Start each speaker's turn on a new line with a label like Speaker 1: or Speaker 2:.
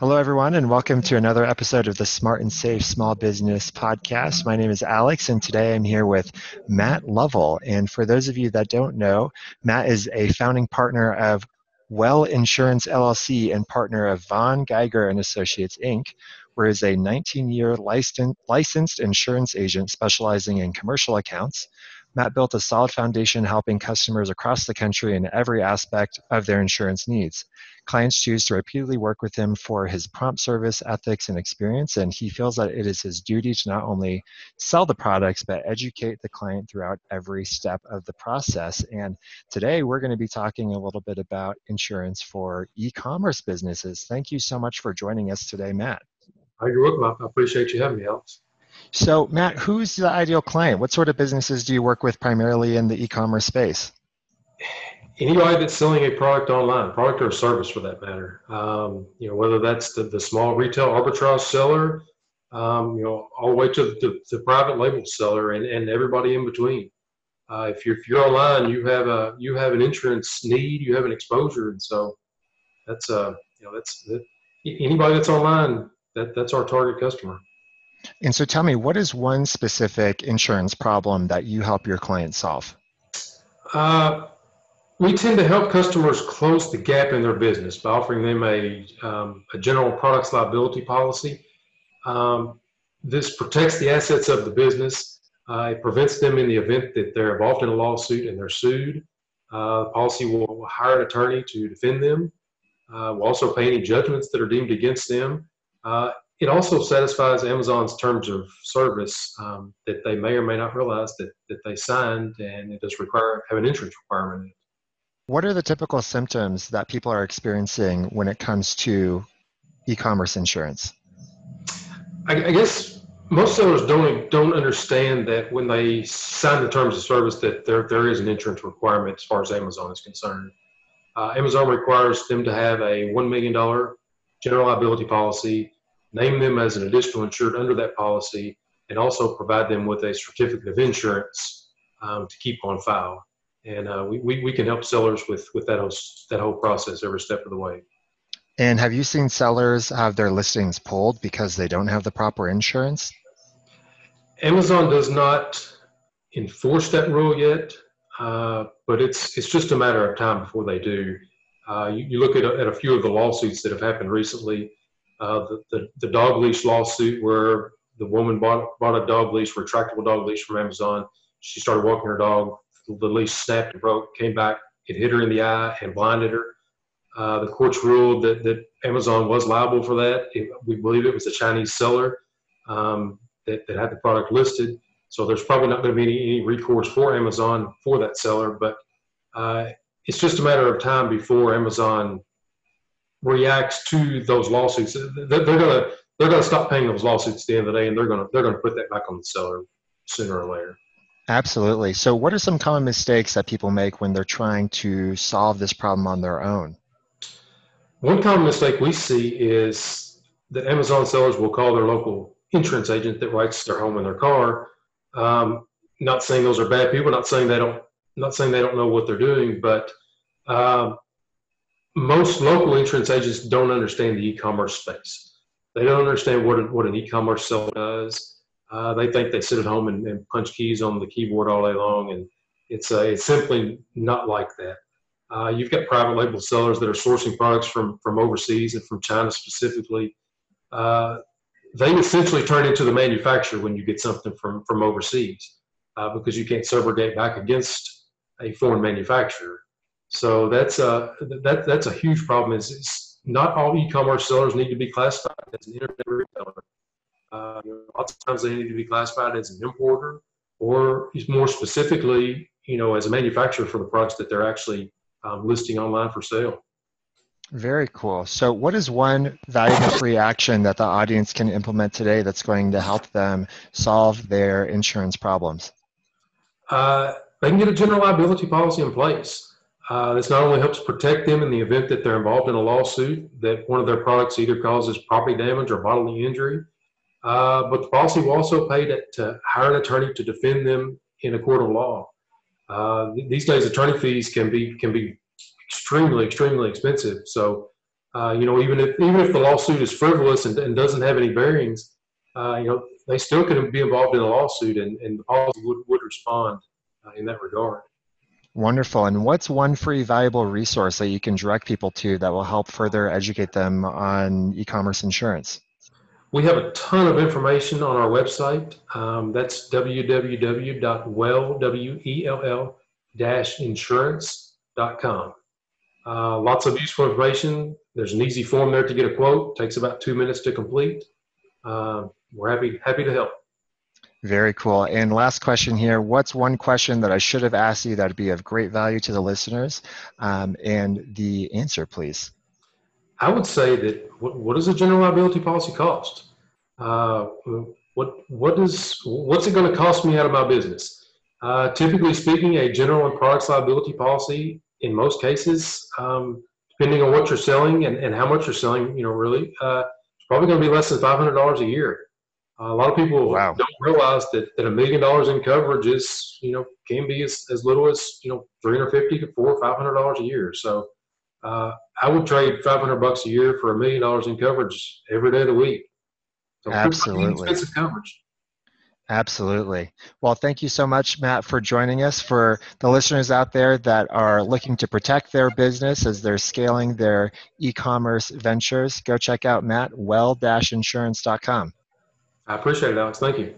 Speaker 1: Hello, everyone, and welcome to another episode of the Smart and Safe Small Business Podcast. My name is Alex, and today I'm here with Matt Lovell. And for those of you that don't know, Matt is a founding partner of Well Insurance LLC and partner of Von Geiger and Associates Inc., where is a 19-year licensed insurance agent specializing in commercial accounts. Matt built a solid foundation helping customers across the country in every aspect of their insurance needs. Clients choose to repeatedly work with him for his prompt service, ethics, and experience, and he feels that it is his duty to not only sell the products, but educate the client throughout every step of the process. And today we're going to be talking a little bit about insurance for e commerce businesses. Thank you so much for joining us today, Matt.
Speaker 2: Oh, you're welcome. I appreciate you having me, Alex.
Speaker 1: So, Matt, who's the ideal client? What sort of businesses do you work with primarily in the e commerce space?
Speaker 2: anybody that's selling a product online, product or service for that matter. Um, you know, whether that's the, the small retail arbitrage seller, um, you know, all the way to the, the private label seller and, and everybody in between. Uh, if you're if you're online, you have a you have an insurance need, you have an exposure, and so that's uh you know that's that, anybody that's online that that's our target customer.
Speaker 1: And so, tell me, what is one specific insurance problem that you help your clients solve?
Speaker 2: Uh, we tend to help customers close the gap in their business by offering them a, um, a general products liability policy. Um, this protects the assets of the business. Uh, it prevents them in the event that they're involved in a lawsuit and they're sued. Uh, the policy will hire an attorney to defend them. Uh, will also pay any judgments that are deemed against them. Uh, it also satisfies Amazon's terms of service um, that they may or may not realize that, that they signed, and it does require have an insurance requirement
Speaker 1: what are the typical symptoms that people are experiencing when it comes to e-commerce insurance?
Speaker 2: I, I guess most sellers don't don't understand that when they sign the terms of service that there there is an insurance requirement as far as Amazon is concerned. Uh, Amazon requires them to have a one million dollar general liability policy, name them as an additional insured under that policy, and also provide them with a certificate of insurance um, to keep on file and uh, we, we, we can help sellers with with that whole that whole process every step of the way.
Speaker 1: And have you seen sellers have their listings pulled because they don't have the proper insurance?
Speaker 2: Amazon does not enforce that rule yet, uh, but it's it's just a matter of time before they do. Uh, you, you, look at a, at a few of the lawsuits that have happened recently. Uh, the, the, the dog leash lawsuit where the woman bought bought a dog leash, retractable dog leash from Amazon. She started walking her dog the leash snapped and broke, came back, it hit her in the eye and blinded her. Uh, the courts ruled that, that Amazon was liable for that. It, we believe it was a Chinese seller um, that, that had the product listed. So there's probably not going to be any, any, recourse for Amazon for that seller, but uh, it's just a matter of time before Amazon reacts to those lawsuits. They're, they're going to they're going to stop paying those lawsuits at the end of the day, and they're going to they're going to put that back on the seller sooner or later.
Speaker 1: Absolutely. So, what are some common mistakes that people make when they're trying to solve this problem on their own?
Speaker 2: One common mistake we see is that Amazon sellers will call their local insurance agent that writes their home and their car. Um, not saying those are bad people. Not saying they don't. Not saying they don't know what they're doing, but uh, most local insurance agents don't understand the e-commerce space. They don't understand what what an e-commerce seller does uh, they think they sit at home and, and, punch keys on the keyboard all day long, and it's uh, it's simply not like that. Uh, you've got private label sellers that are sourcing products from from overseas and from China specifically. Uh, they essentially turn into the manufacturer when you get something from from overseas uh, because you can't subrogate back against a foreign manufacturer. So that's a that that's a huge problem. Is, is not all e-commerce sellers need to be classified as an internet retailer. Uh, lots of times they need to be classified as an importer or more specifically, you know, as a manufacturer for the products that they're actually um, listing online for sale.
Speaker 1: Very cool. So, what is one valuable free action that the audience can implement today that's going to help them solve their insurance problems?
Speaker 2: Uh, they can get a general liability policy in place. Uh, this not only helps protect them in the event that they're involved in a lawsuit that one of their products either causes property damage or bodily injury, uh, but the policy will also pay to, to, hire an attorney to defend them in a court of law. Uh, these days, attorney fees can be can be extremely extremely expensive. So Uh, you know, even if even if the lawsuit is frivolous and, and doesn't have any bearings, uh, you know, they still can be involved in a lawsuit, and, and the policy would, would respond in that regard.
Speaker 1: Wonderful. And what's one free valuable resource that you can direct people to that will help further educate them on e-commerce insurance?
Speaker 2: We have a ton of information on our website. Um, that's www.well-insurance.com. Uh, lots of useful information. There's an easy form there to get a quote. Takes about two minutes to complete. Uh, we're happy happy to help.
Speaker 1: Very cool. And last question here. What's one question that I should have asked you that would be of great value to the listeners? Um, and the answer, please.
Speaker 2: I would say that what, what does a general liability policy cost? Uh, what what is, what's it going to cost me out of my business? Uh, typically speaking, a general and products liability policy, in most cases, um, depending on what you're selling and, and how much you're selling, you know, really, uh, it's probably going to be less than five hundred dollars a year. Uh, a lot of people wow. don't realize that, that a million dollars in coverage is, you know, can be as, as little as, you know, 350 to four or $500 a year. So uh, I would trade 500 bucks a year for a million dollars in coverage every day of the week.
Speaker 1: So Absolutely.
Speaker 2: Expensive coverage.
Speaker 1: Absolutely. Well, thank you so much, Matt, for joining us. For the listeners out there that are looking to protect their business as they're scaling their e commerce ventures, go check out mattwell insurance.com.
Speaker 2: I appreciate it, Alex. Thank you.